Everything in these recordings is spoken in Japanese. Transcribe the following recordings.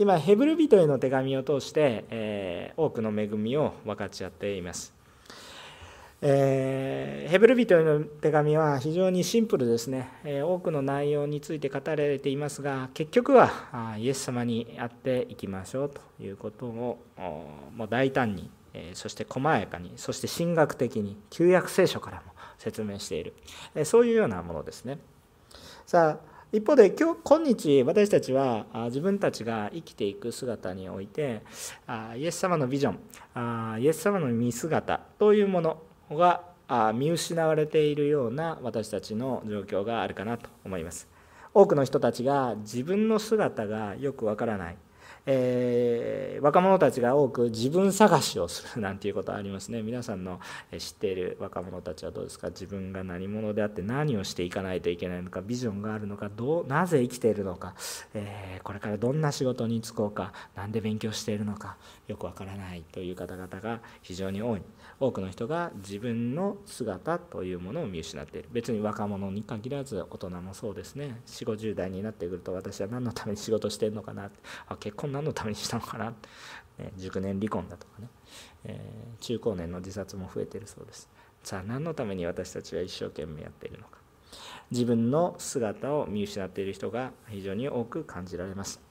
今ヘブル人への手紙を通して、えー、多くの恵みを分かち合っています。えー、ヘブル人への手紙は非常にシンプルですね、えー、多くの内容について語られていますが結局はイエス様に会っていきましょうということをもう大胆に、え、そして細やかにそして神学的に旧約聖書からも説明している、えそういうようなものですね。さあ一方で今日今日私たちは自分たちが生きていく姿においてイエス様のビジョンイエス様の見姿というものが見失われているような私たちの状況があるかなと思います。多くの人たちが自分の姿がよくわからない。えー、若者たちが多く自分探しをするなんていうことありますね。皆さんの知っている若者たちはどうですか？自分が何者であって何をしていかないといけないのか？ビジョンがあるのか？どうなぜ生きているのか、えー、これからどんな仕事に就こうか？何で勉強しているのか？よくわからないという方々が非常に多い。多くの人が自分の姿というものを見失っている。別に若者に限らず大人もそうですね。4 5 0代になってくると私は何のために仕事してるのかな。あ結婚何のためにしたのかな、ね、熟年離婚だとかね、えー、中高年の自殺も増えているそうです。さあ何のために私たちは一生懸命やっているのか。自分の姿を見失っている人が非常に多く感じられます。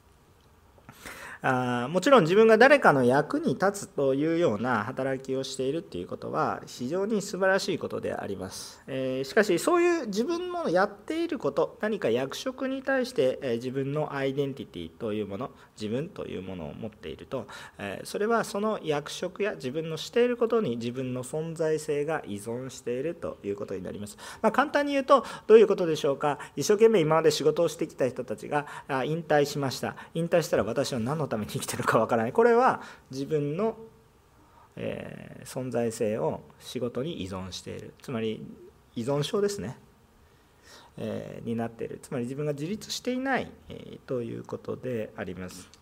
あもちろん自分が誰かの役に立つというような働きをしているっていうことは非常に素晴らしいことであります、えー、しかしそういう自分のやっていること何か役職に対して、え自分のアイデンティティというもの自分というものを持っていると、えそれはその役職や自分のしていることに自分の存在性が依存しているということになります、まあ、簡単に言うとどういうことでしょうか。一生懸命今まで仕事をしてきた人たちが引退しました。引退したら私は何のために生きてるかわからない。これは自分の、えー、存在性を仕事に依存している。つまり依存症ですね、えー、になっている。つまり自分が自立していない、えー、ということであります。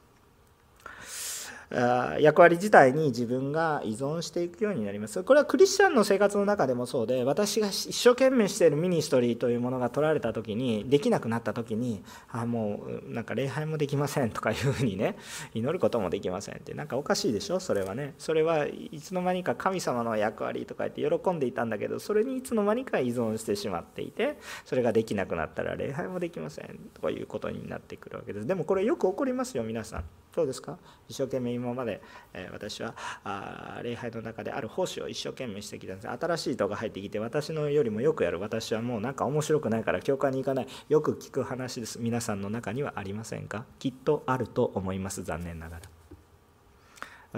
役割自体に自分が依存していくようになります。これはクリスチャンの生活の中でもそうで私が一生懸命しているミニストリーというものが取られた時にできなくなった時にあもうなんか礼拝もできませんとかいうふうにね祈ることもできませんってなんかおかしいでしょ？それはね。それはいつの間にか神様の役割とか言って喜んでいたんだけどそれにいつの間にか依存してしまっていてそれができなくなったら礼拝もできませんとかいうことになってくるわけです。でもこれよく起こりますよ皆さん。どうですか？一生懸命今まで、え私はあ礼拝の中である奉仕を一生懸命してきたんです。新しい人が入ってきて私のよりもよくやる。私はもうなんか面白くないから教会に行かない。よく聞く話です。皆さんの中にはありませんか？きっとあると思います。残念ながら。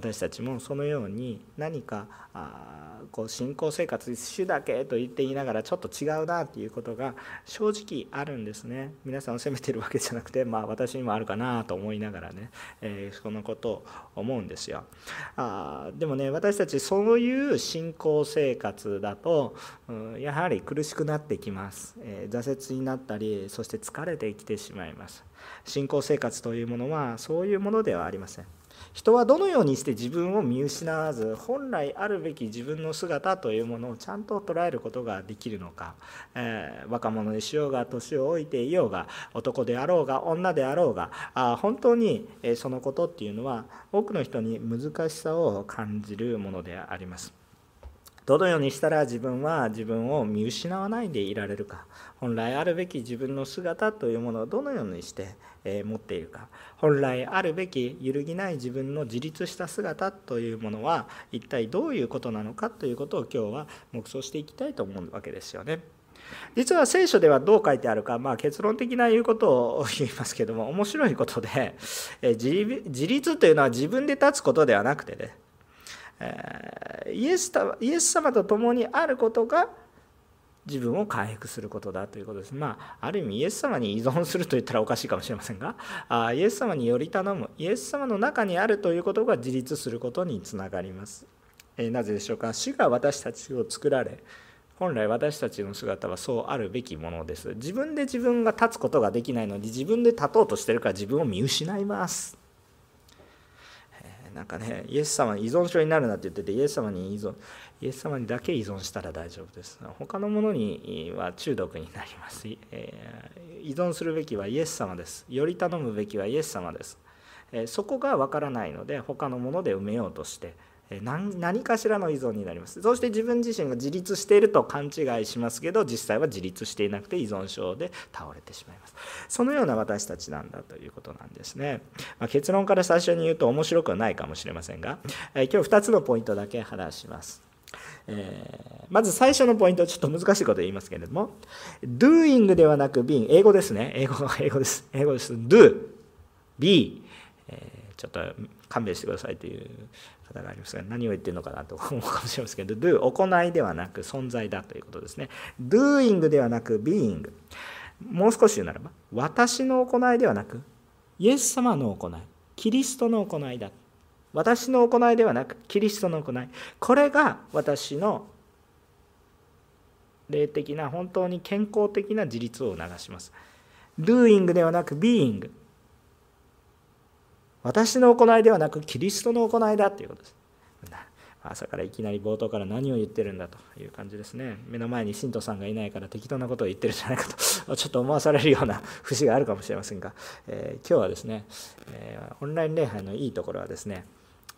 私たちもそのように何かあこう信仰生活主だけと言っていながらちょっと違うなっていうことが正直あるんですね。皆さんを責めてるわけじゃなくてまあ私にもあるかなと思いながらね、えー、そのことを思うんですよ。あでもね私たちそういう信仰生活だと、やはり苦しくなってきます、えー、挫折になったりそして疲れてきてしまいます。信仰生活というものはそういうものではありません。人はどのようにして自分を見失わず本来あるべき自分の姿というものをちゃんと捉えることができるのか、えー、若者にしようが年を置いていようが男であろうが女であろうがあ本当にそのことっていうのは多くの人に難しさを感じるものであります。どのようにしたら自分は自分を見失わないでいられるか本来あるべき自分の姿というものをどのようにして持っているか本来あるべき揺るぎない自分の自立した姿というものは一体どういうことなのかということを今日は黙想していきたいと思うわけですよね。実は聖書ではどう書いてあるか、まあ、結論的な言うことを言いますけども面白いことで自立というのは自分で立つことではなくてねイエスイエス様と共にあることが自分を回復することだということです。まあ、ある意味イエス様に依存すると言ったらおかしいかもしれませんがあイエス様により頼むイエス様の中にあるということが自立することにつながります。えー、なぜでしょうか？主が私たちを作られ本来私たちの姿はそうあるべきものです。自分で自分が立つことができないのに自分で立とうとしてるから自分を見失います。なんかねイエス様に依存症になるなって言っててイエス様に依存イエス様にだけ依存したら大丈夫です。他のものには中毒になります、え、依存するべきはイエス様です。より頼むべきはイエス様です。そこが分からないので他のもので埋めようとして何かしらの依存になります。そして自分自身が自立していると勘違いしますけど実際は自立していなくて依存症で倒れてしまいます。そのような私たちなんだということなんですね、まあ、結論から最初に言うと面白くはないかもしれませんが今日2つのポイントだけ話します。えー、まず最初のポイントちょっと難しいこと言いますけれども。doing ではなく being 英語ですね。英語英語です。英語です。do be、えー、ちょっと勘弁してくださいという方がありますが何を言ってるのかなと思うかもしれませんけど。do 行いではなく存在だということですね。doing ではなく being もう少し言うならば私の行いではなくイエス様の行い。キリストの行いだ私の行いではなくキリストの行い。これが私の霊的な本当に健康的な自立を促します。doing ではなく being 私の行いではなくキリストの行いだということです。朝からいきなり冒頭から何を言ってるんだという感じですね。目の前に信徒さんがいないから適当なことを言ってるんじゃないかと。ちょっと思わされるような 節があるかもしれませんが、えー、今日はですね、えー、オンライン礼拝のいいところはですね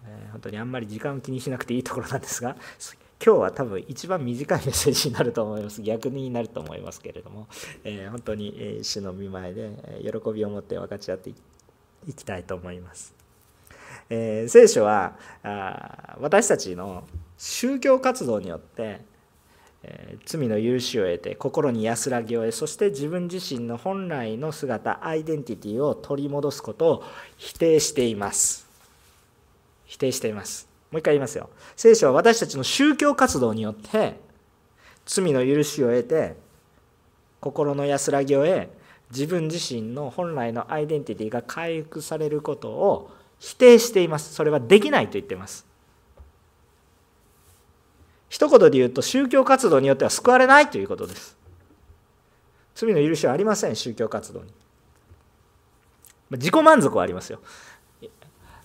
え本当にあんまり時間を気にしなくていいところなんですが 今日は多分一番短いメッセージになると思います。逆になると思いますけれども、えー、本当に、え主の見前で喜びを持って分かち合っていきたいと思います、えー、聖書はあ私たちの宗教活動によってえ罪の許しを得て心に安らぎを得そして自分自身の本来の姿アイデンティティを取り戻すことを否定しています。否定しています。もう一回言いますよ。聖書は私たちの宗教活動によって罪の許しを得て心の安らぎを得自分自身の本来のアイデンティティが回復されることを否定しています。それはできないと言っています。一言で言うと宗教活動によっては救われないということです。罪の許しはありません宗教活動に。自己満足はありますよ。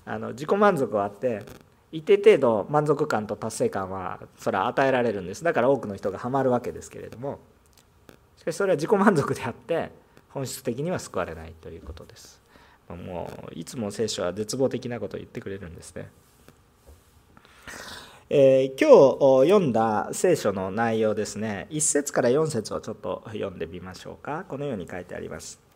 あの自己満足はあって一定程度満足感と達成感はそれは与えられるんです。だから多くの人がハマるわけですけれども。しかしそれは自己満足であって本質的には救われないということです。もういつも聖書は絶望的なことを言ってくれるんですね、えー、今日読んだ聖書の内容ですね。1節から4節をちょっと読んでみましょうか。このように書いてあります。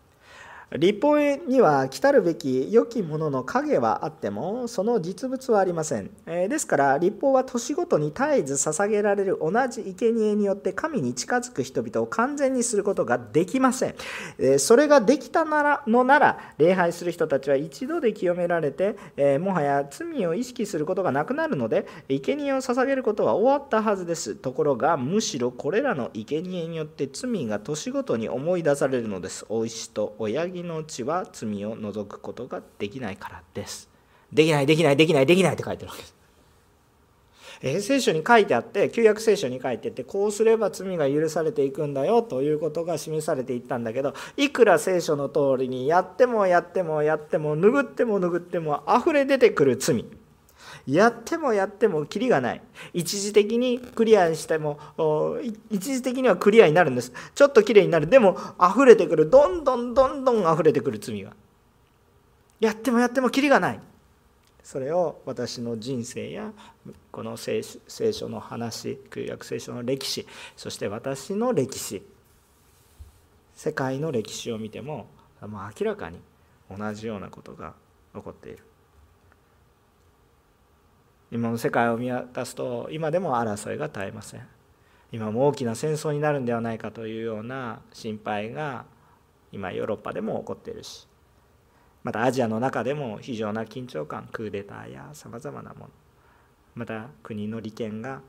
立法には来たるべき良きものの影はあってもその実物はありません、えですから立法は年ごとに絶えず捧げられる同じ生贄によって神に近づく人々を完全にすることができません、えそれができたならのなら礼拝する人たちは一度で清められて、えもはや罪を意識することがなくなるので生贄を捧げることは終わったはずです。ところがむしろこれらの生贄によって罪が年ごとに思い出されるのです。お石と親木の地は罪を除くことができないからです。できない、できない、できない、できないって書いてるわけです。え聖書に書いてあって旧約聖書に書いてあってこうすれば罪が許されていくんだよということが示されていったんだけどいくら聖書の通りにやってもやってもやっても拭っても拭っても溢れ出てくる罪やってもやってもキリがない。一時的にクリアしても一時的にはクリアになるんです。ちょっときれいになる。でも溢れてくる。どんどんどんどん溢れてくる罪がやってもやってもキリがない。それを私の人生やこの聖書の話旧約聖書の歴史そして私の歴史世界の歴史を見てももう明らかに同じようなことが起こっている。今の世界を見渡すと今でも争いが絶えません。今も大きな戦争になるんではないかというような心配が今ヨーロッパでも起こっているしまたアジアの中でも非常な緊張感クーデターやさまざまなものまた国の利権が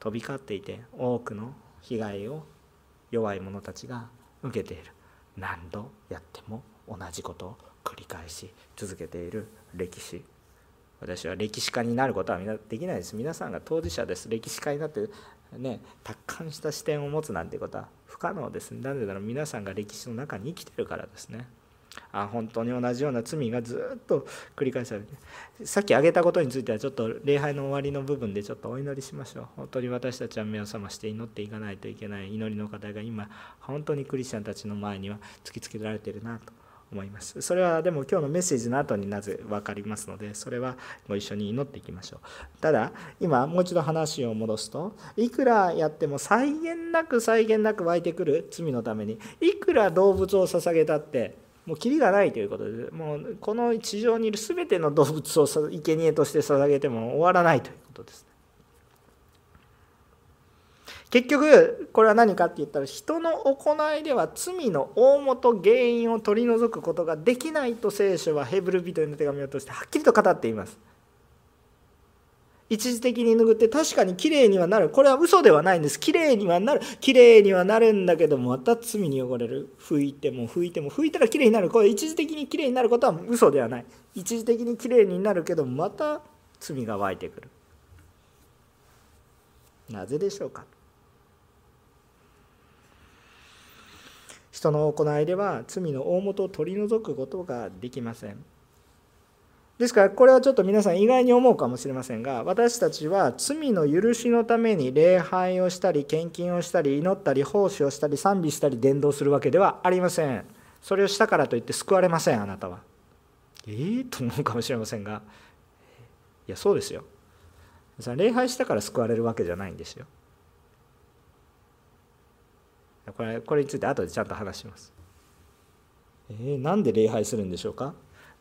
飛び交っていて多くの被害を弱い者たちが受けている。何度やっても同じことを繰り返し続けている歴史。私は歴史家になることはできないです。皆さんが当事者です。歴史家になってね達観した視点を持つなんてことは不可能です。なぜなら皆さんが歴史の中に生きてるからですね。あ本当に同じような罪がずっと繰り返されて。さっき挙げたことについてはちょっと礼拝の終わりの部分でちょっとお祈りしましょう。本当に私たちは目を覚まして祈っていかないといけない祈りの課題が今本当にクリスチャンたちの前には突きつけられてるなと。思います。それはでも今日のメッセージの後になぜ分かりますのでそれはご一緒に祈っていきましょう。ただ今もう一度話を戻すといくらやっても際限なく際限なく湧いてくる罪のためにいくら動物を捧げたってもうキリがないということでもうこの地上にいる全ての動物を生贄として捧げても終わらないということです結局これは何かって言ったら人の行いでは罪の大元原因を取り除くことができないと聖書はヘブル人への手紙を通してはっきりと語っています。一時的に拭って確かに綺麗にはなる。これは嘘ではないんです。綺麗にはなる。綺麗にはなるんだけどもまた罪に汚れる。拭いても拭いても拭いたら綺麗になるこれ一時的に綺麗になることは嘘ではない一時的に綺麗になるけどまた罪が湧いてくるなぜでしょうか人の行いでは罪の大元を取り除くことができません。ですからこれはちょっと皆さん意外に思うかもしれませんが私たちは罪の許しのために礼拝をしたり献金をしたり祈ったり奉仕をしたり賛美したり伝道するわけではありません。それをしたからといって救われません。あなたは。ええー、と思うかもしれませんが。いやそうですよ。礼拝したから救われるわけじゃないんですよ。これこれについて後でちゃんと話します。えー、なんで礼拝するんでしょうか？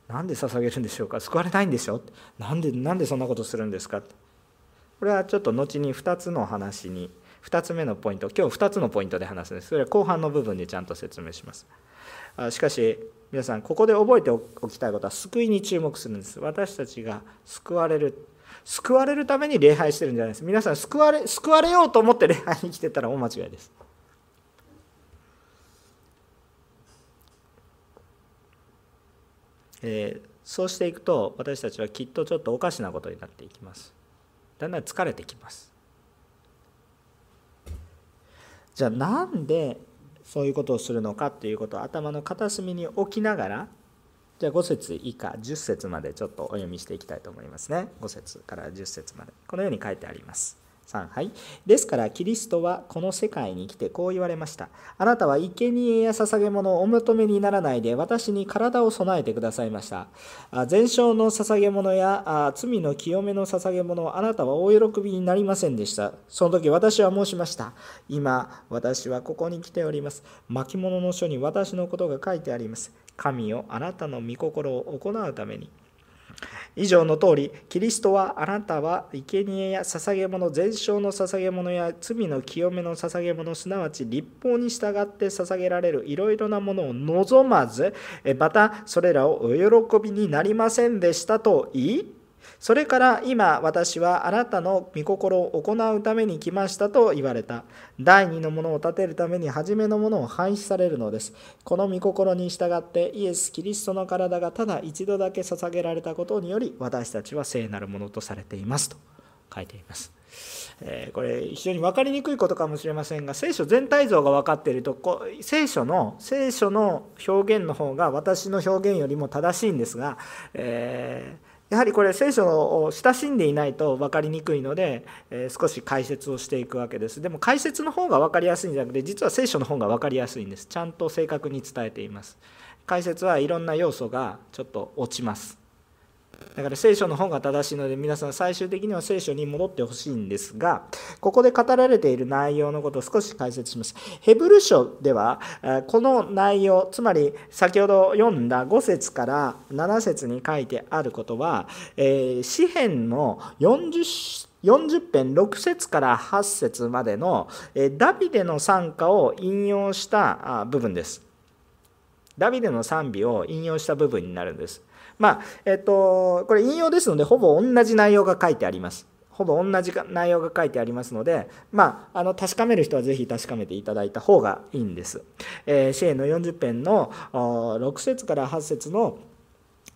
なんで捧げるんでしょうか？救われないんでしょ？なんでなんでそんなことするんですか？これはちょっと後に2つの話に2つ目のポイント今日2つのポイントで話すんです。それは後半の部分でちゃんと説明します。しかし皆さんここで覚えておきたいことは救いに注目するんです。私たちが救われる救われるために礼拝してるんじゃないです。皆さん救われ救われようと思って礼拝に来てたら大間違いですえー、そうしていくと私たちはきっとちょっとおかしなことになっていきます。だんだん疲れてきます。じゃあなんでそういうことをするのかっていうことを頭の片隅に置きながらじゃあ5節以下10節までちょっとお読みしていきたいと思いますね。5節から10節まで。このように書いてあります。3はい。ですからキリストはこの世界に来てこう言われました。あなたは生贄や捧げ物をお求めにならないで私に体を備えてくださいました。全焼の捧げ物や罪の清めの捧げ物をあなたは大喜びになりませんでした。その時私は申しました。今私はここに来ております。巻物の書に私のことが書いてあります。神よあなたの御心を行うために。以上の通り、キリストはあなたは生贄や捧げ物、全焼の捧げ物や罪の清めの捧げ物、すなわち立法に従って捧げられるいろいろなものを望まず、またそれらをお喜びになりませんでしたと言い、それから今私はあなたの御心を行うために来ましたと言われた。第二のものを立てるために初めのものを廃止されるのです。この御心に従ってイエス・キリストの体がただ一度だけ捧げられたことにより私たちは聖なるものとされていますと書いています。これ非常に分かりにくいことかもしれませんが聖書全体像が分かっていると聖書の聖書の表現の方が私の表現よりも正しいんですが、えーやはりこれ聖書を親しんでいないと分かりにくいので、え少し解説をしていくわけです。でも解説の方が分かりやすいんじゃなくて実は聖書の方が分かりやすいんです。ちゃんと正確に伝えています。解説はいろんな要素がちょっと落ちます。だから聖書の方が正しいので皆さん最終的には聖書に戻ってほしいんですがここで語られている内容のことを少し解説しますヘブル書ではこの内容つまり先ほど読んだ5節から7節に書いてあることは、えー、詩篇の40 40編6節から8節までのダビデの賛歌を引用した部分です。ダビデの賛美を引用した部分になるんです。まあ、えっと、これ引用ですので、ほぼ同じ内容が書いてあります。ほぼ同じ内容が書いてありますので、まあ、あの確かめる人はぜひ確かめていただいた方がいいんです。えー、支援の40編の6節から8節の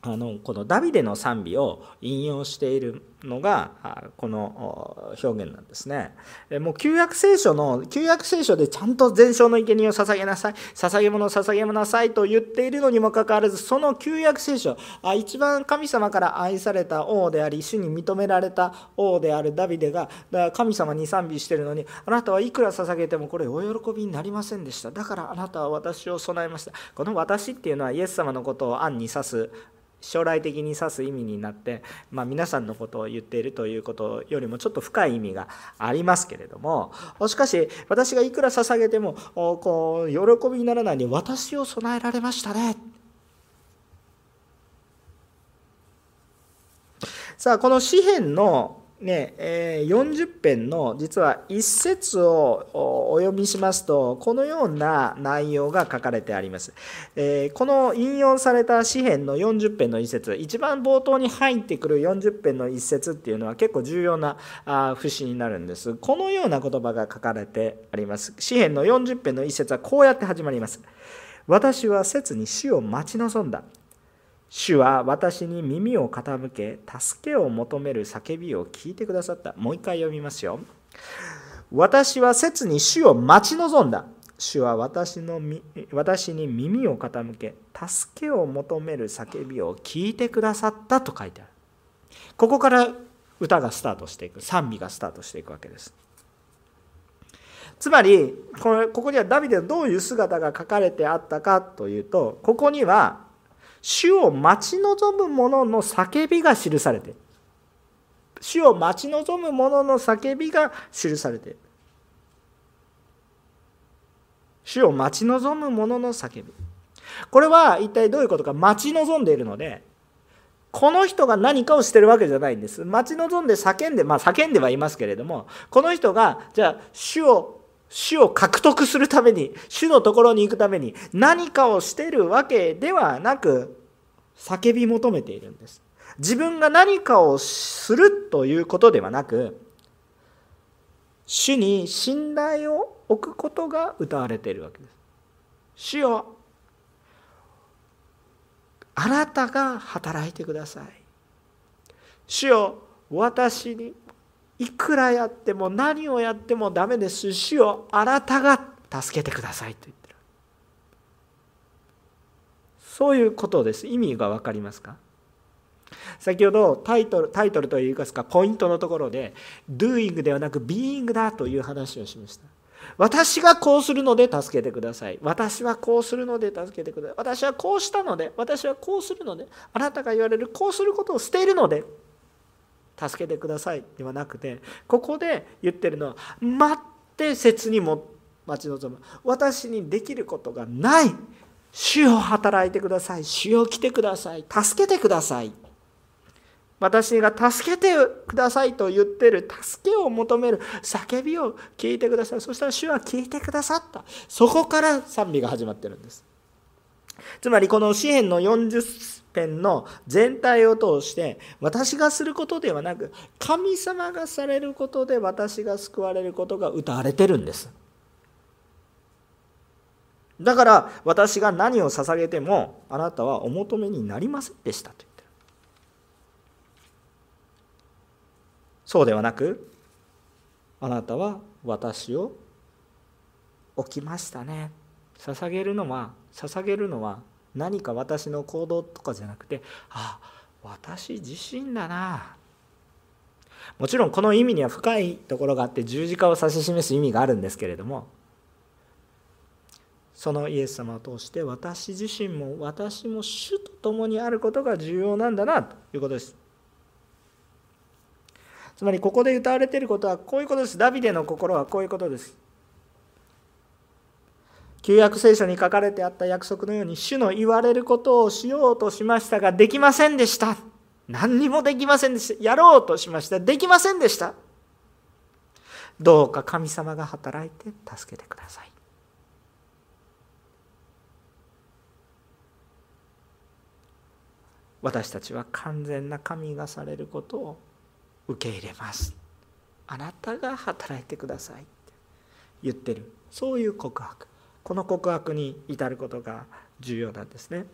あのこのダビデの賛美を引用しているのがこの表現なんですね。もう旧約聖書の旧約聖書でちゃんと全焼の生贄を捧げなさい。捧げ物を捧げなさいと言っているのにもかかわらずその旧約聖書一番神様から愛された王であり主に認められた王であるダビデが神様に賛美しているのにあなたはいくら捧げてもこれお喜びになりませんでした。だからあなたは私を備えました。この私っていうのはイエス様のことを暗に指す将来的に指す意味になって、まあ、皆さんのことを言っているということよりもちょっと深い意味がありますけれどもしかし私がいくら捧げてもこう喜びにならないに私を備えられましたね。さあこの詩篇のねえ40編の実は一節をお読みしますとこのような内容が書かれてあります、えこの引用された詩篇の40編の一節一番冒頭に入ってくる40編の一節っていうのは結構重要な節になるんです。このような言葉が書かれてあります。詩篇の40編の一節はこうやって始まります。私は切に死を待ち望んだ。主は私に耳を傾け、助けを求める叫びを聞いてくださった。もう一回読みますよ。私は切に主を待ち望んだ。主は私の私に耳を傾け、助けを求める叫びを聞いてくださったと書いてある。ここから歌がスタートしていく、賛美がスタートしていくわけです。つまりこれここにはダビデのどういう姿が書かれてあったかというとここには主を待ち望む者の叫びが記されて。主を待ち望む者の叫びが記されて。主を待ち望む者の叫び。これは一体どういうことか待ち望んでいるので、この人が何かをしてるわけじゃないんです。待ち望んで叫んで、まあ叫んではいますけれども、この人が、じゃあ主を主を獲得するために主のところに行くために何かをしているわけではなく叫び求めているんです。自分が何かをするということではなく主に信頼を置くことが歌われているわけです。主よあなたが働いてください。主よ私にいくらやっても何をやってもダメです。主よあなたが助けてくださいと言ってる。そういうことです。意味が分かりますか？先ほどタイトルタイトルといいますかポイントのところで doing ではなく being だという話をしました。私がこうするので助けてください。私はこうするので助けてください。私はこうしたので私はこうするのであなたが言われるこうすることをしてるので助けてくださいではなくてここで言ってるのは待って切にも待ち望む。私にできることがない。主を働いてください。主を来てください。助けてください。私が助けてくださいと言ってる。助けを求める。叫びを聞いてください。そしたら主は聞いてくださった。そこから賛美が始まってるんです。つまりこの詩篇の40編の全体を通して私がすることではなく神様がされることで私が救われることが歌われてるんです。だから私が何を捧げてもあなたはお求めになりませんでしたと言ってる。そうではなくあなたは私を置きましたね。捧げるのは捧げるのは何か私の行動とかじゃなくてあ私自身だな。もちろんこの意味には深いところがあって十字架を指し示す意味があるんですけれどもそのイエス様を通して私自身も私も主と共にあることが重要なんだなということです。つまりここで歌われていることはこういうことです。ダビデの心はこういうことです。旧約聖書に書かれてあった約束のように主の言われることをしようとしましたができませんでした。何にもできませんでした。やろうとしました。できませんでした。どうか神様が働いて助けてください。私たちは完全な神がされることを受け入れます。あなたが働いてくださいって言ってる。そういう告白。この告白に至ることが重要なんですね。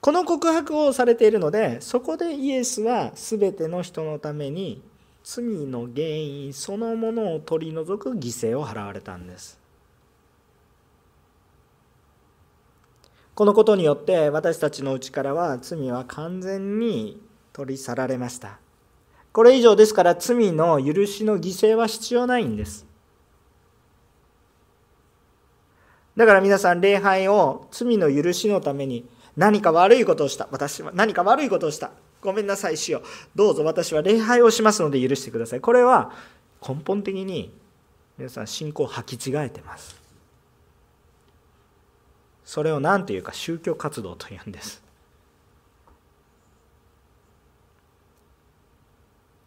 この告白をされているのでそこでイエスは全ての人のために罪の原因そのものを取り除く犠牲を払われたんです。このことによって私たちのうちからは罪は完全に取り去られました。これ以上ですから罪の許しの犠牲は必要ないんです。だから皆さん礼拝を罪の許しのために何か悪いことをした。私は何か悪いことをした。ごめんなさいしよ。うどうぞ私は礼拝をしますので許してください。これは根本的に皆さん信仰を履き違えてます。それを何というか宗教活動というんです。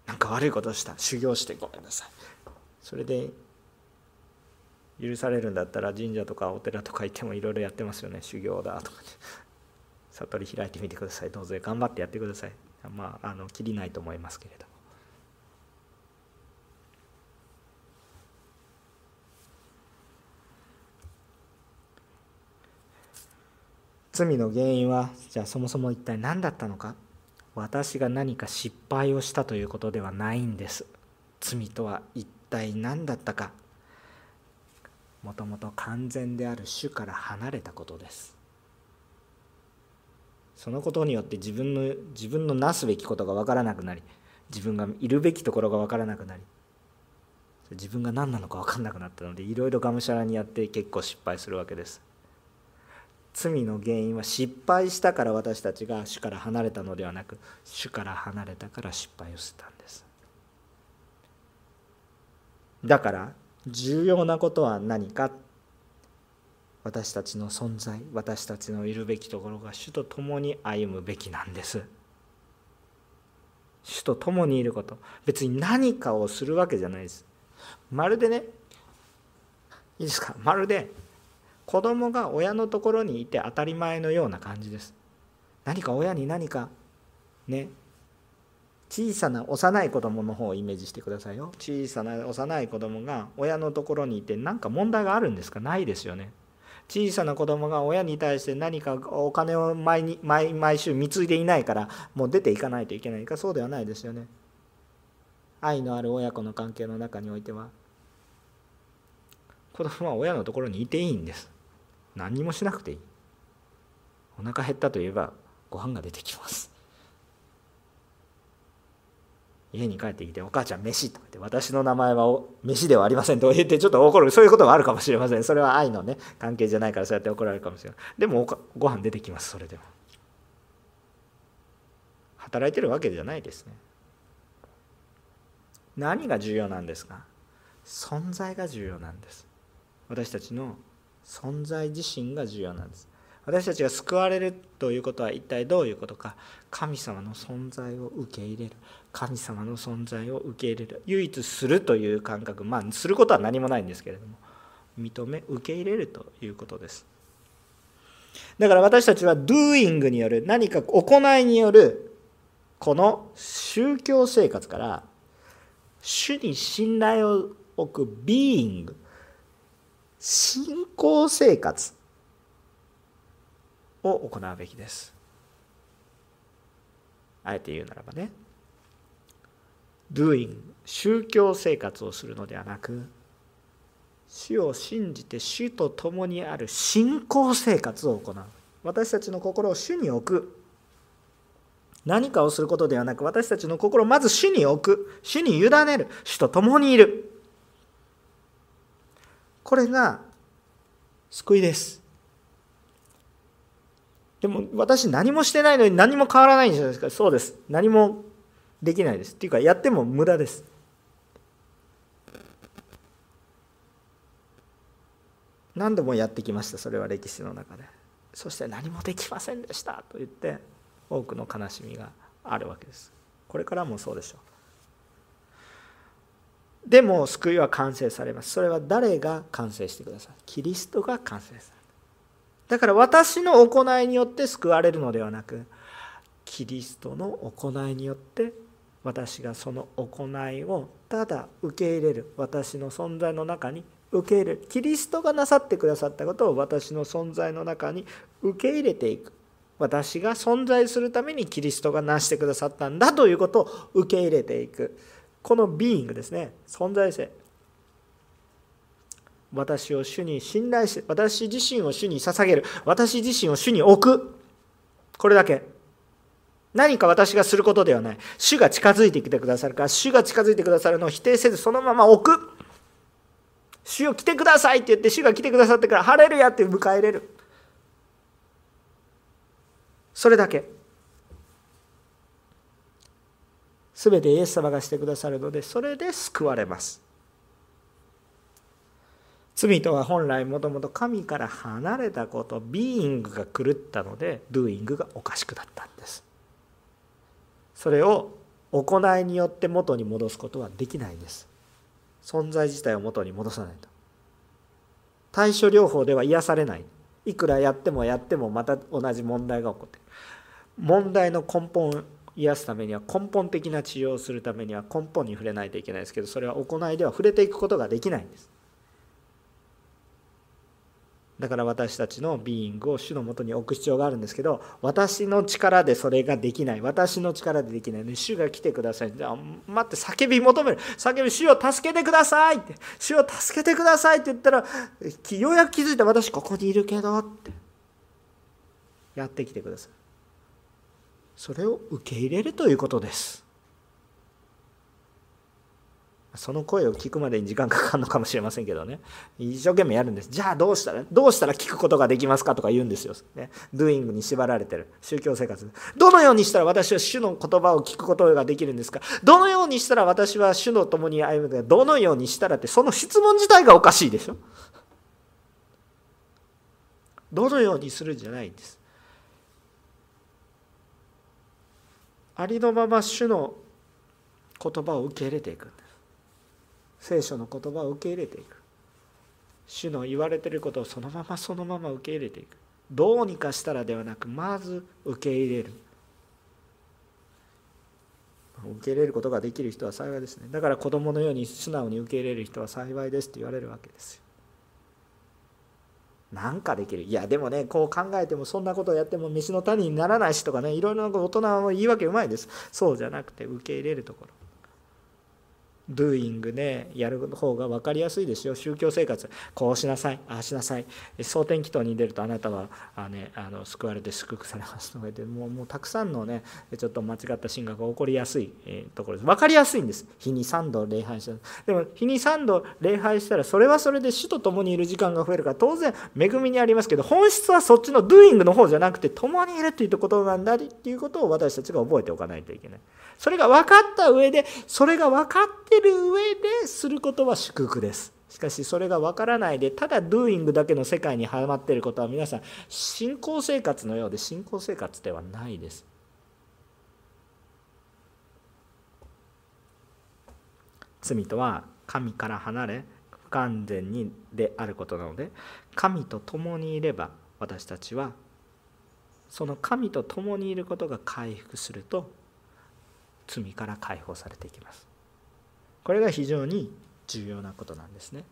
なんか悪いことをした。修行してごめんなさい。それで許されるんだったら神社とかお寺とか行ってもいろいろやってますよね。修行だとか、ね、悟り開いてみてください。どうぞ。頑張ってやってください。まああのきりないと思いますけれど罪の原因はじゃあそもそも一体何だったのか。私が何か失敗をしたということではないんです。罪とは一体何だったか。もともと完全である主から離れたことです。そのことによって自分の自分のなすべきことが分からなくなり自分がいるべきところが分からなくなり自分が何なのか分からなくなったのでいろいろがむしゃらにやって結構失敗するわけです。罪の原因は失敗したから私たちが主から離れたのではなく主から離れたから失敗をしたんです。だから重要なことは何か。私たちの存在私たちのいるべきところが主と共に歩むべきなんです。主と共にいること。別に何かをするわけじゃないです。まるでねいいですか？まるで子供が親のところにいて当たり前のような感じです。何か親に何かね小さな幼い子供の方をイメージしてくださいよ。小さな幼い子供が親のところにいて何か問題があるんですか？ないですよね。小さな子供が親に対して何かお金を毎に毎毎週貢いでいないからもう出ていかないといけないか？そうではないですよね。愛のある親子の関係の中においては。子供は親のところにいていいんです。何にもしなくていい。お腹減ったといえばご飯が出てきます。家に帰ってきて「お母ちゃん飯」とか言って「私の名前は飯ではありません」と言ってちょっと怒るそういうことがあるかもしれませんそれは愛のね関係じゃないからそうやって怒られるかもしれないでもご飯出てきますそれでも働いてるわけじゃないですね何が重要なんですか存在が重要なんです私たちの存在自身が重要なんです私たちが救われるということは一体どういうことか。神様の存在を受け入れる。神様の存在を受け入れる。唯一するという感覚。まあすることは何もないんですけれども。認め受け入れるということです。だから私たちは doing による何か行いによるこの宗教生活から主に信頼を置く being 信仰生活。を行うべきです。あえて言うならばね doing 宗教生活をするのではなく主を信じて主と共にある信仰生活を行う。私たちの心を主に置く。何かをすることではなく私たちの心をまず主に置く。主に委ねる。主と共にいる。これが救いです。でも私何もしてないのに何も変わらないんじゃないですか。そうです。何もできないです。っていうかやっても無駄です。何度もやってきました。それは歴史の中で。そして何もできませんでした。と言って多くの悲しみがあるわけです。これからもそうでしょう。でも救いは完成されます。それは誰が完成してください。キリストが完成される。だから私の行いによって救われるのではなくキリストの行いによって私がその行いをただ受け入れる私の存在の中に受け入れる。キリストがなさってくださったことを私の存在の中に受け入れていく。私が存在するためにキリストが成してくださったんだということを受け入れていく。このビーイングですね。存在性。私を主に信頼して私自身を主に捧げる。私自身を主に置く。これだけ。何か私がすることではない。主が近づいてきてくださるから主が近づいてくださるのを否定せずそのまま置く。主よ来てくださいって言って主が来てくださってから晴れるやって迎え入れる。それだけ。全てイエス様がしてくださるのでそれで救われます。罪とは本来もともと神から離れたことビーイングが狂ったのでドゥーイングがおかしくなったんです。それを行いによって元に戻すことはできないんです。存在自体を元に戻さないと。対処療法では癒されない。いくらやってもやってもまた同じ問題が起こって。問題の根本を癒すためには根本的な治療をするためには根本に触れないといけないですけどそれは行いでは触れていくことができないんです。だから私たちのビーイングを主のもとに置く必要があるんですけど私の力でそれができない私の力でできないので主が来てください。じゃあ待って叫び求める。叫び主を助けてくださいって。主を助けてくださいって言ったらようやく気づいた。私ここにいるけどって。やってきてください。それを受け入れるということです。その声を聞くまでに時間かかるのかもしれませんけどね。一生懸命やるんです。じゃあどうしたらどうしたら聞くことができますかとか言うんですよ、ね、ドゥイングに縛られてる。宗教生活。どのようにしたら私は主の言葉を聞くことができるんですか。どのようにしたら私は主の共に歩むか。どのようにしたらってその質問自体がおかしいでしょ。どのようにするんじゃないんです。ありのまま主の言葉を受け入れていくんです。聖書の言葉を受け入れていく。主の言われてることをそのままそのまま受け入れていく。どうにかしたらではなくまず受け入れる。受け入れることができる人は幸いですね。だから子供のように素直に受け入れる人は幸いですって言われるわけですよ。なんかできる。いやでもねこう考えてもそんなことをやっても飯の種にならないしとかねいろいろな大人は言い訳うまいです。そうじゃなくて受け入れるところ。Doing でやる方が分かりやすいですよ。宗教生活。こうしなさい。ああしなさい。蒼天祈祷に出るとあなたはあ、ね、あの救われて祝福されますとか言ってもうもうたくさんのねちょっと間違った進学が起こりやすい、えところです。分かりやすいんです。日に3度礼拝した。でも日に3度礼拝したらそれはそれで主と共にいる時間が増えるから当然恵みにありますけど本質はそっちの doing の方じゃなくて共にいるっていうことなんだっていうことを私たちが覚えておかないといけない。それが分かった上でそれが分かってる上ですることは祝福です。しかしそれが分からないでただ doing だけの世界にはまっていることは皆さん信仰生活のようで信仰生活ではないです。罪とは神から離れ不完全にであることなので神と共にいれば私たちはその神と共にいることが回復すると罪から解放されていきます。これが非常に重要なことなんですね、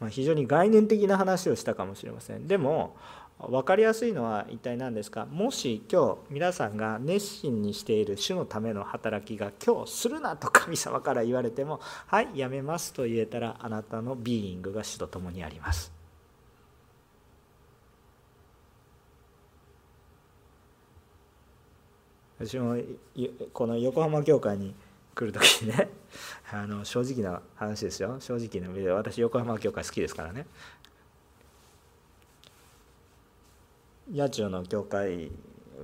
まあ、非常に概念的な話をしたかもしれません。でも分かりやすいのは一体何ですか？もし今日皆さんが熱心にしている主のための働きが今日するなと神様から言われてもはいやめますと言えたらあなたのビーイングが主と共にあります。私もこの横浜教会に来る時にね。あの正直な話ですよ。正直な私横浜教会好きですからね。八千代の教会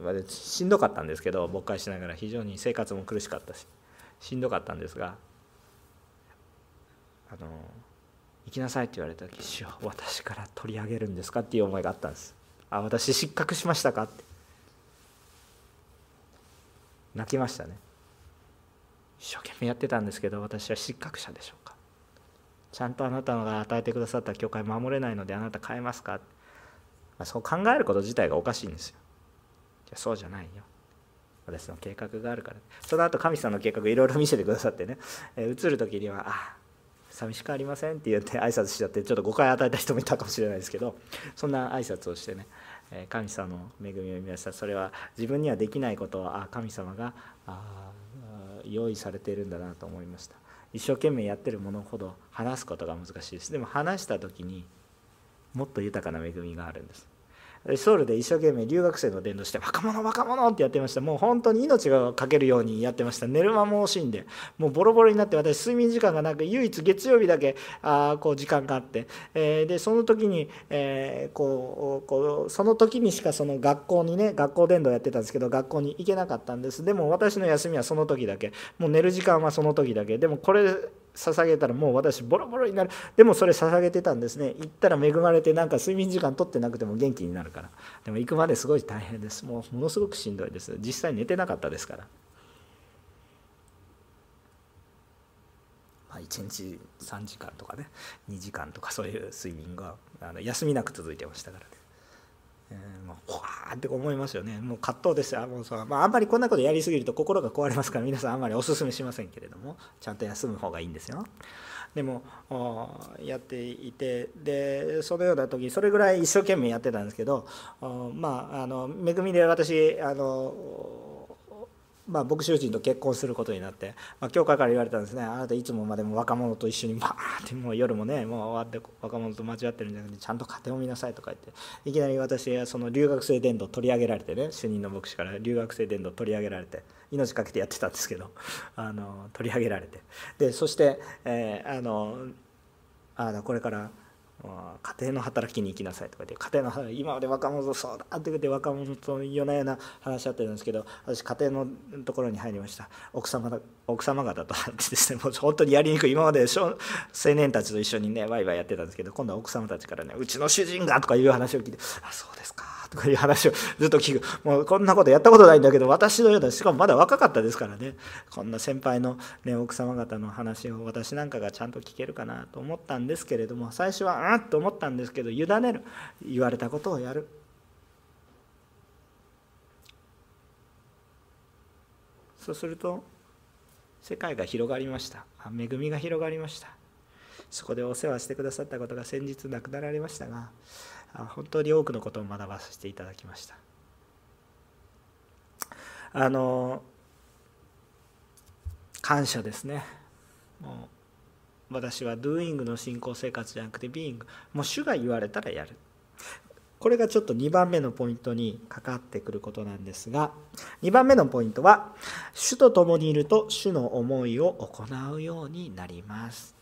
はしんどかったんですけど牧会しながら非常に生活も苦しかったししんどかったんですがあの行きなさいって言われた時「主よ私から取り上げるんですか?」っていう思いがあったんです「あ私失格しましたか?」って。泣きましたね。一生懸命やってたんですけど私は失格者でしょうか。ちゃんとあなたが与えてくださった教会守れないのであなた変えますか、まあ、そう考えること自体がおかしいんですよ。いやそうじゃないよ。私の計画があるから。その後神様の計画いろいろ見せてくださってね、えー、移る時には「ああ寂しくありません」って言って挨拶しちゃってちょっと誤解与えた人もいたかもしれないですけどそんな挨拶をしてね神様の恵みを見ました。それは自分にはできないことをあ神様があ用意されているんだなと思いました。一生懸命やってるものほど話すことが難しいです。でも話した時にもっと豊かな恵みがあるんです。ソウルで一生懸命留学生の伝道して若者若者ってやってました。もう本当に命がかけるようにやってました。寝る間も惜しんでもうボロボロになって私睡眠時間がなく唯一月曜日だけあこう時間があって、えー、でその時に、えー、こうこうその時にしかその学校にね学校伝道やってたんですけど学校に行けなかったんです。でも私の休みはその時だけ。もう寝る時間はその時だけ。でもこれ捧げたらもう私ボロボロになる。でもそれ捧げてたんですね。行ったら恵まれてなんか睡眠時間取ってなくても元気になるから。でも行くまですごい大変です。もうものすごくしんどいです。実際寝てなかったですから。まあ1日3時間とかね。2時間とかそういう睡眠があの休みなく続いてましたからね。えー、もうわーって思いますよね。もう葛藤ですよもうさ、まあ、あんまりこんなことやりすぎると心が壊れますから皆さんあんまりおすすめしませんけれどもちゃんと休む方がいいんですよ。でもやっていてでそのような時それぐらい一生懸命やってたんですけどまああの恵みで私あのまあ、牧師人と結婚することになって、まあ、教会から言われたんですね。あなたいつもまでも若者と一緒にバーってもう夜もねもう終わって若者と間違ってるんじゃなくてちゃんと家庭を見なさいとか言っていきなり私はその留学生伝道取り上げられてね主任の牧師から留学生伝道取り上げられて命かけてやってたんですけど あの取り上げられて。でそして、えー、あのあこれから家庭の働きに行きなさいとか言って家庭の今まで若者そうだって言って若者と夜な夜な話し合ってるんですけど私家庭のところに入りました。奥様奥様方とですねもう本当にやりにくい。今まで青年たちと一緒にねワイワイやってたんですけど今度は奥様たちからねうちの主人がとかいう話を聞いてあそうですか。とかいう話をずっと聞く。もうこんなことやったことないんだけど私のようなしかもまだ若かったですからね。こんな先輩の、ね、奥様方の話を私なんかがちゃんと聞けるかなと思ったんですけれども最初はうんと思ったんですけど委ねる言われたことをやる。そうすると世界が広がりました。恵みが広がりました。そこでお世話してくださったことが先日亡くなられましたが本当に多くのことを学ばせていただきました。あの感謝ですね。もう私は doing の信仰生活じゃなくて being もう主が言われたらやる。これがちょっと2番目のポイントにかかってくることなんですが2番目のポイントは主と共にいると主の思いを行うようになります。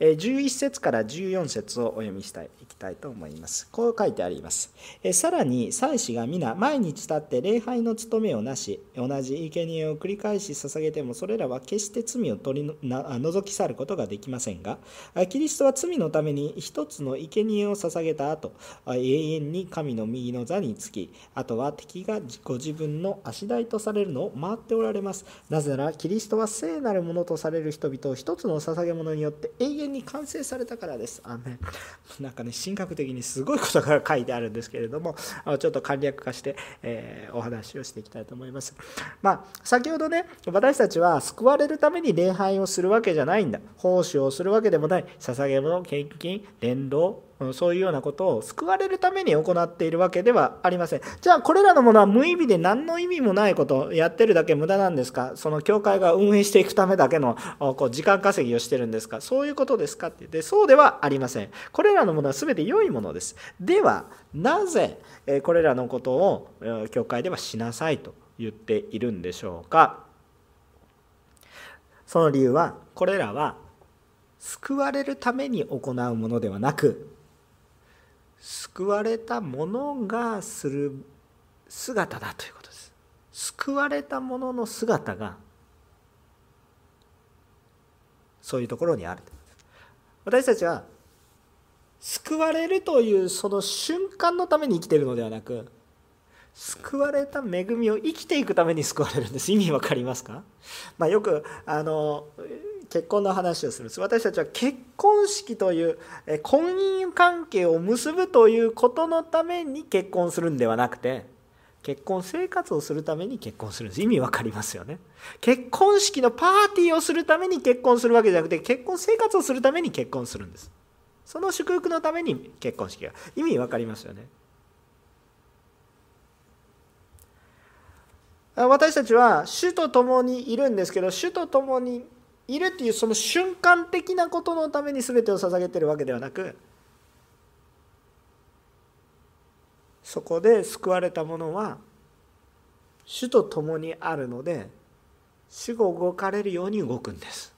11節から14節をお読みしたいいきたいと思います。こう書いてあります。さらに祭司が皆毎日立って礼拝の務めをなし同じ生贄を繰り返し捧げてもそれらは決して罪を取り除き去ることができませんがキリストは罪のために一つの生贄を捧げた後永遠に神の右の座につきあとは敵がご自分の足台とされるのを回っておられます。なぜならキリストは聖なるものとされる人々を一つの捧げ物によって永遠に完成されたからです。アメ なんかね、神学的にすごいことが書いてあるんですけれども、ちょっと簡略化して、えー、お話をしていきたいと思います。まあ、先ほどね、私たちは救われるために礼拝をするわけじゃないんだ。奉仕をするわけでもない。捧げ物、献金、伝道、そういうようなことを救われるために行っているわけではありません。じゃあこれらのものは無意味で何の意味もないことをやってるだけ無駄なんですか？その教会が運営していくためだけのこう時間稼ぎをしてるんですか？そういうことですかって言ってそうではありません。これらのものは全て良いものです。ではなぜこれらのことを教会ではしなさいと言っているんでしょうか？その理由はこれらは救われるために行うものではなく救われた者がする姿だということです。救われた者の姿がそういうところにある私たちは救われるというその瞬間のために生きているのではなく救われた恵みを生きていくために救われるんです。意味わかりますか、まあ、よくあの結婚の話をするんです。私たちは結婚式という婚姻関係を結ぶということのために結婚するんではなくて結婚生活をするために結婚するんです。意味わかりますよね。結婚式のパーティーをするために結婚するわけじゃなくて結婚生活をするために結婚するんです。その祝福のために結婚式が。意味わかりますよね。私たちは主と共にいるんですけど主と共にいるっていうその瞬間的なことのために全てを捧げてるわけではなくそこで救われたものは主と共にあるので主が動かれるように動くんです。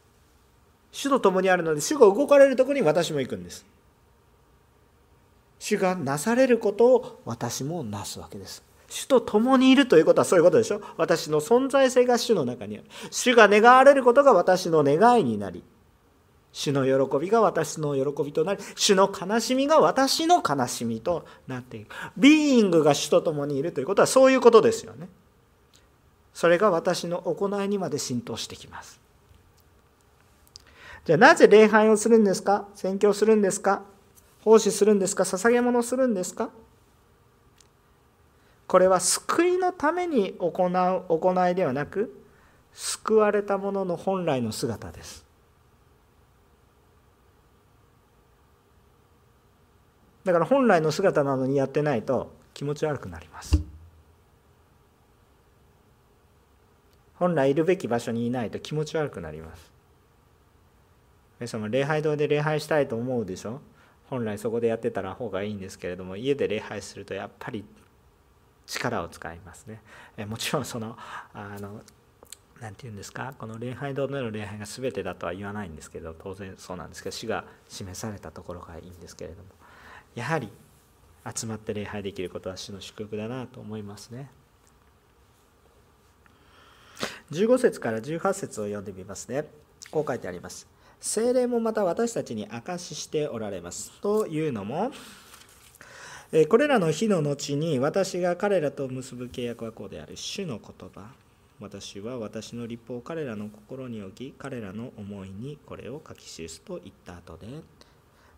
主と共にあるので主が動かれるとこに私も行くんです。主がなされることを私もなすわけです。主と共にいるということはそういうことでしょ？私の存在性が主の中にある。主が願われることが私の願いになり主の喜びが私の喜びとなり主の悲しみが私の悲しみとなっていく。ビーイングが主と共にいるということはそういうことですよね。それが私の行いにまで浸透してきます。じゃあなぜ礼拝をするんですか？宣教するんですか？奉仕するんですか？捧げ物するんですか？これは救いのために行う行いではなく救われた者の本来の姿です。だから本来の姿なのにやってないと気持ち悪くなります。本来いるべき場所にいないと気持ち悪くなります。皆様礼拝堂で礼拝したいと思うでしょ？本来そこでやってたら方がいいんですけれども家で礼拝するとやっぱり力を使いますね。えもちろんそのあの何て言うんですか？この礼拝堂での礼拝が全てだとは言わないんですけど当然そうなんですけど死が示されたところがいいんですけれども。やはり集まって礼拝できることは主の祝福だなと思いますね。15節から18節を読んでみますね。こう書いてあります。精霊もまた私たちに証ししておられます。というのもこれらの日の後に私が彼らと結ぶ契約はこうである。主の言葉。私は私の立法を彼らの心に置き彼らの思いにこれを書き記すと言った後で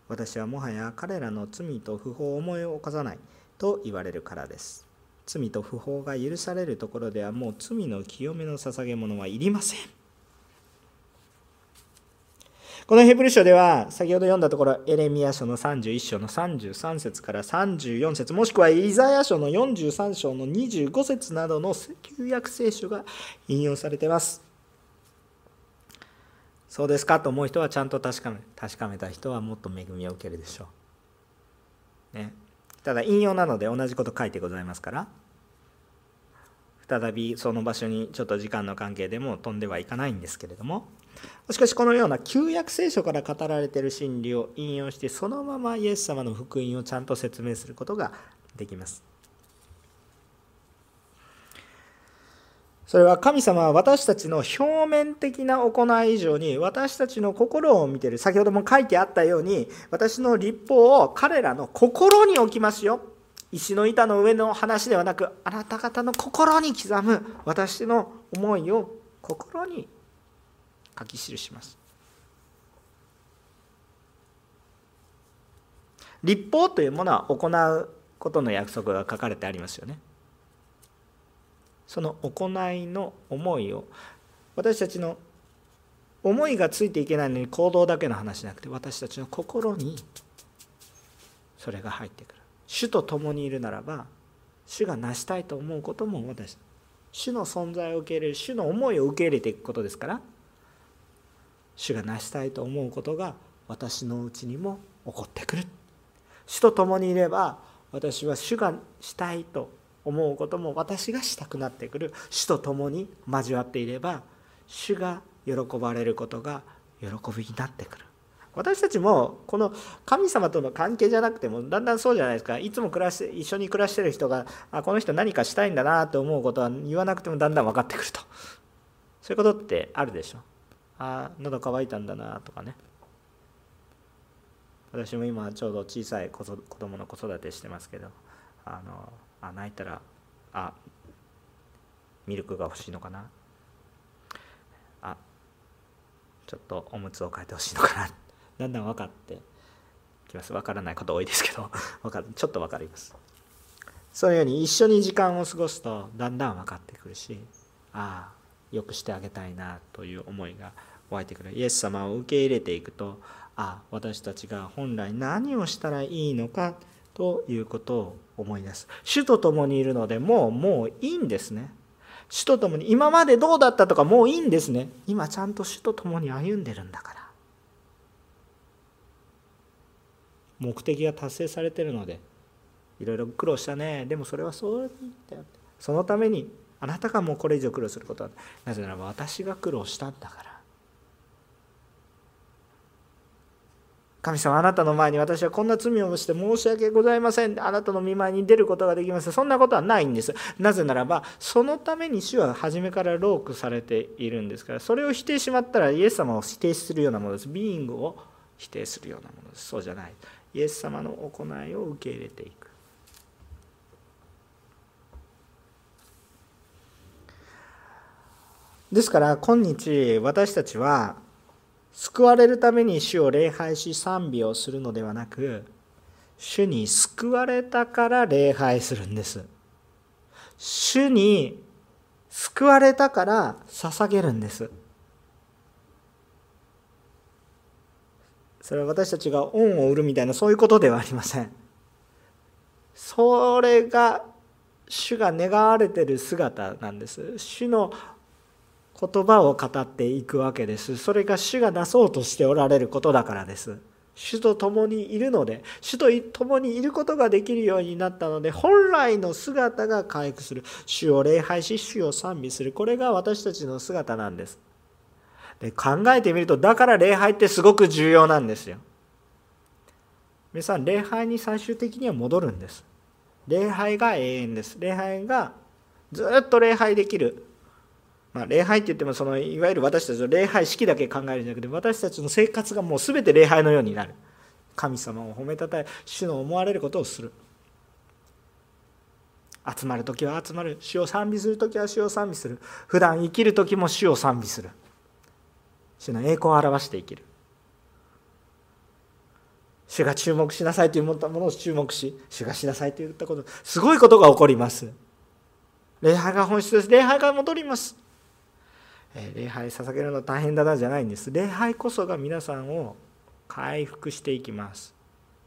私はもはや彼らの罪と不法を思い起こさないと言われるからです。罪と不法が許されるところではもう罪の清めの捧げ物はいりません。このヘブル書では先ほど読んだところエレミア書の31章の33節から34節もしくはイザヤ書の43章の25節などの旧約聖書が引用されています。そうですかと思う人はちゃんと確かめ確かめた人はもっと恵みを受けるでしょう。ね、ただ引用なので同じこと書いてございますから。再びその場所にちょっと時間の関係でも飛んではいかないんですけれども。しかしこのような旧約聖書から語られている真理を引用してそのままイエス様の福音をちゃんと説明することができます。それは神様は私たちの表面的な行い以上に私たちの心を見ている先ほども書いてあったように私の立法を彼らの心に置きますよ石の板の上の話ではなくあなた方の心に刻む私の思いを心に書き記します。立法というものは行うことの約束が書かれてありますよね。その行いの思いを私たちの思いがついていけないのに行動だけの話じゃなくて私たちの心にそれが入ってくる。主と共にいるならば主が成したいと思うことも私主の存在を受け入れる主の思いを受け入れていくことですから主が成したいと思うことが私のうちにも起こってくる。主と共にいれば私は主がしたいと思うことも私がしたくなってくる。主と共に交わっていれば主が喜ばれることが喜びになってくる。私たちもこの神様との関係じゃなくてもだんだんそうじゃないですか。いつも暮らして一緒に暮らしてる人があこの人何かしたいんだなと思うことは言わなくてもだんだん分かってくると。そういうことってあるでしょ。あ喉乾いたんだなとかね。私も今ちょうど小さい子供の子育てしてますけどあのあ泣いたらあミルクが欲しいのかな。あちょっとおむつを替えてほしいのかな。だんだん分かってきます分からないこと多いですけど 分かちょっと分かります。そのように一緒に時間を過ごすとだんだん分かってくるしああよくしてあげたいなという思いが湧いてくる。イエス様を受け入れていくとあ私たちが本来何をしたらいいのかということを思い出す。主と共にいるのでもうもういいんですね。主と共に今までどうだったとかもういいんですね。今ちゃんと主と共に歩んでるんだから。目的が達成されてるのでいろいろ苦労したね。でもそれはそうだよそのためにあなたがもうこれ以上苦労することはなぜならば私が苦労したんだから。神様あなたの前に私はこんな罪をして申し訳ございません。あなたの見舞いに出ることができませんそんなことはないんです。なぜならばそのために主は初めからロークされているんですから。それを否定しまったらイエス様を否定するようなものです。ビーイングを否定するようなものです。そうじゃない。イエス様の行いを受け入れていく。ですから今日私たちは救われるために主を礼拝し賛美をするのではなく主に救われたから礼拝するんです。主に救われたから捧げるんです。それは私たちが恩を売るみたいなそういうことではありません。それが主が願われてる姿なんです。主の言葉を語っていくわけです。それが主がなそうとしておられることだからです。主と共にいるので主と共にいることができるようになったので本来の姿が回復する。主を礼拝し主を賛美する。これが私たちの姿なんです。で考えてみるとだから礼拝ってすごく重要なんですよ。皆さん礼拝に最終的には戻るんです。礼拝が永遠です。礼拝がずっと礼拝できる。まあ、礼拝って言ってもそのいわゆる私たちの礼拝式だけ考えるんじゃなくて私たちの生活がもう全て礼拝のようになる。神様を褒めたたえ主の思われることをする。集まる時は集まる。主を賛美する時は主を賛美する。普段生きる時も主を賛美する。主の栄光を表して生きる。主が注目しなさいというものを注目し主がしなさいと言ったことすごいことが起こります。礼拝が本質です。礼拝が戻ります。礼拝捧げるの大変だなじゃないんです。礼拝こそが皆さんを回復していきます。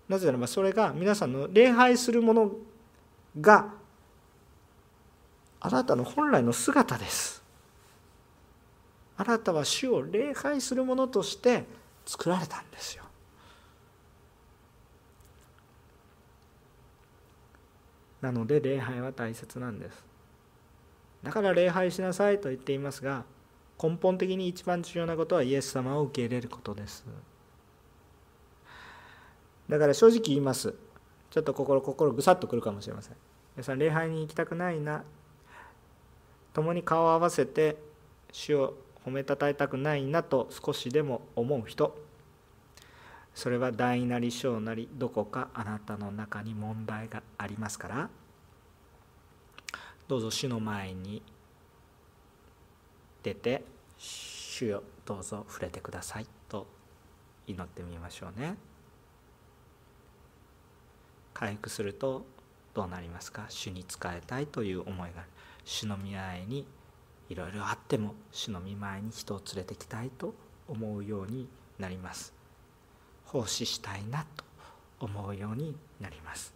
なぜならばそれが皆さんの礼拝するものがあなたの本来の姿です。あなたは主を礼拝するものとして作られたんですよ。なので礼拝は大切なんです。だから礼拝しなさいと言っていますが根本的に一番重要なことはイエス様を受け入れることです。だから正直言います。ちょっと心心ぐさっとくるかもしれません。皆さん礼拝に行きたくないな。共に顔を合わせて主を褒めたたえたくないなと少しでも思う人。それは大なり小なりどこかあなたの中に問題がありますから。どうぞ主の前に出て「主よどうぞ触れてください」と祈ってみましょうね。回復するとどうなりますか？主に仕えたいという思いがある。主の見舞いにいろいろあっても主の見舞いに人を連れてきたいと思うようになります。奉仕したいなと思うようになります。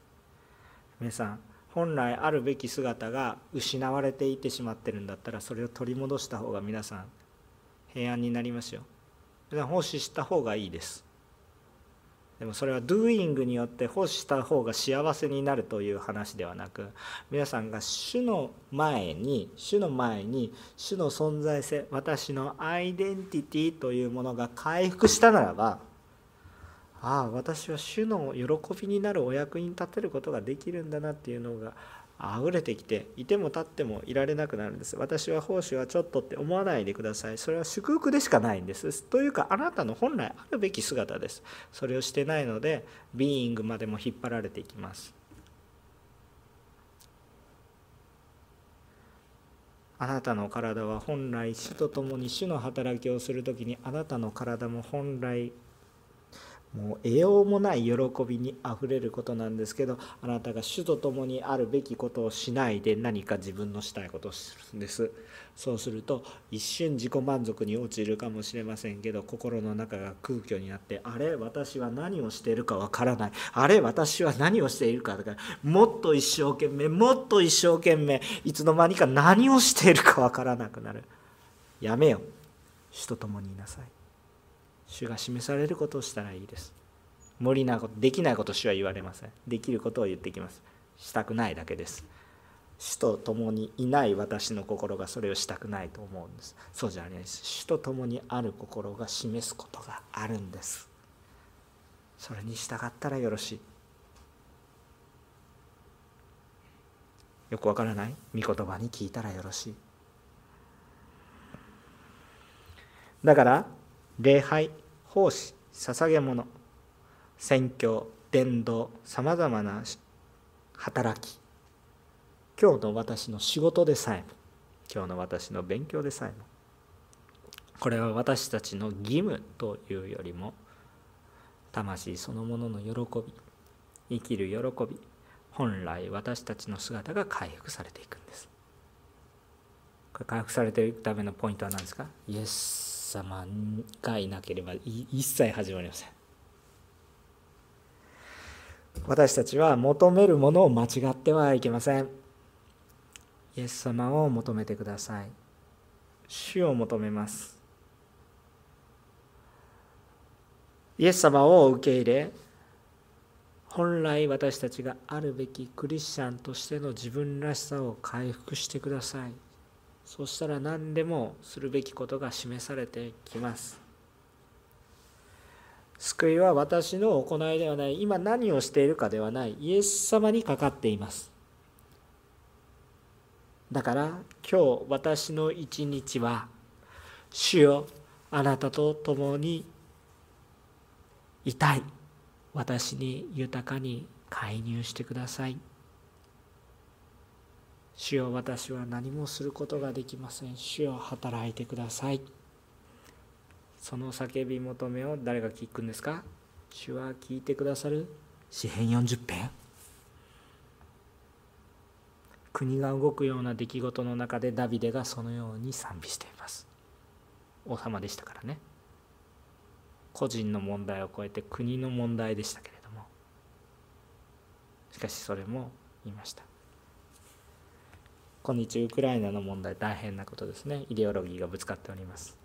皆さん本来あるべき姿が失われていってしまってるんだったらそれを取り戻した方が皆さん平安になりますよ。奉仕した方がいいです。でもそれは doing によって奉仕した方が幸せになるという話ではなく皆さんが主の前に主の前に主の存在性私のアイデンティティというものが回復したならばああ私は主の喜びになるお役に立てることができるんだなっていうのがあふれてきていても立ってもいられなくなるんです。私は奉仕はちょっとって思わないでください。それは祝福でしかないんです。というかあなたの本来あるべき姿です。それをしてないのでビーイングまでも引っ張られていきます。あなたの体は本来死とともに主の働きをする時にあなたの体も本来もう得ようもない喜びにあふれることなんですけどあなたが主と共にあるべきことをしないで何か自分のしたいことをするんです。そうすると一瞬自己満足に陥るかもしれませんけど心の中が空虚になってあれ私は何をしているかわからない。あれ私は何をしているかだからもっと一生懸命もっと一生懸命いつの間にか何をしているかわからなくなる。やめよ主と共にいなさい。主が示されることをしたらいいです。無理なことできないこと主は言われません。できることを言ってきます。したくないだけです。主と共にいない私の心がそれをしたくないと思うんです。そうじゃないです。主と共にある心が示すことがあるんです。それに従ったらよろしい。よくわからない？御言葉に聞いたらよろしい。だから礼拝。奉仕捧げ物宣教伝道さまざまな働き。今日の私の仕事でさえも今日の私の勉強でさえもこれは私たちの義務というよりも魂そのものの喜び生きる喜び本来私たちの姿が回復されていくんです。回復されていくためのポイントは何ですか？イエス。様がいなければ一切始まりません。私たちは求めるものを間違ってはいけません。イエス様を求めてください。主を求めます。イエス様を受け入れ本来私たちがあるべきクリスチャンとしての自分らしさを回復してください。そしたら何でもするべきことが示されてきます。救いは私の行いではない。今何をしているかではない。イエス様にかかっています。だから今日私の一日は主よあなたと共にいたい。私に豊かに介入してください。主よ私は何もすることができません。主よ働いてください。その叫び求めを誰が聞くんですか？主は聞いてくださる。詩編40編。国が動くような出来事の中でダビデがそのように賛美しています。王様でしたからね。個人の問題を超えて国の問題でしたけれども。しかしそれも言いました今日ウクライナの問題大変なことですね。イデオロギーがぶつかっております。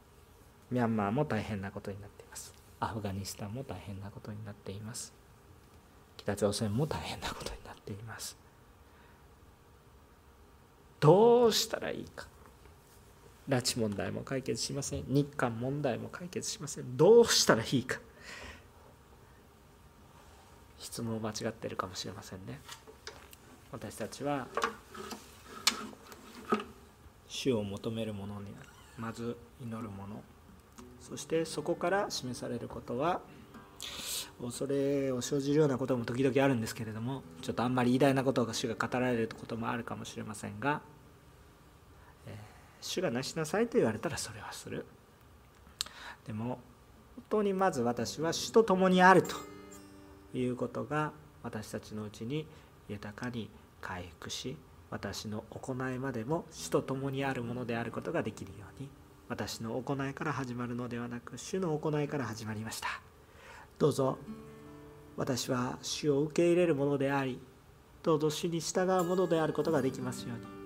ミャンマーも大変なことになっています。アフガニスタンも大変なことになっています。北朝鮮も大変なことになっています。どうしたらいいか。拉致問題も解決しません。日韓問題も解決しません。どうしたらいいか。質問を間違ってるかもしれませんね。私たちは主を求めるものにまず祈るものそしてそこから示されることは恐れを生じるようなことも時々あるんですけれどもちょっとあんまり偉大なことが主が語られることもあるかもしれませんが、えー、主がなしなさいと言われたらそれはする。でも本当にまず私は主と共にあるということが私たちのうちに豊かに回復し私の行いまでも主と共にあるものであることができるように私の行いから始まるのではなく主の行いから始まりました。どうぞ私は主を受け入れるものでありどうぞ主に従うものであることができますように。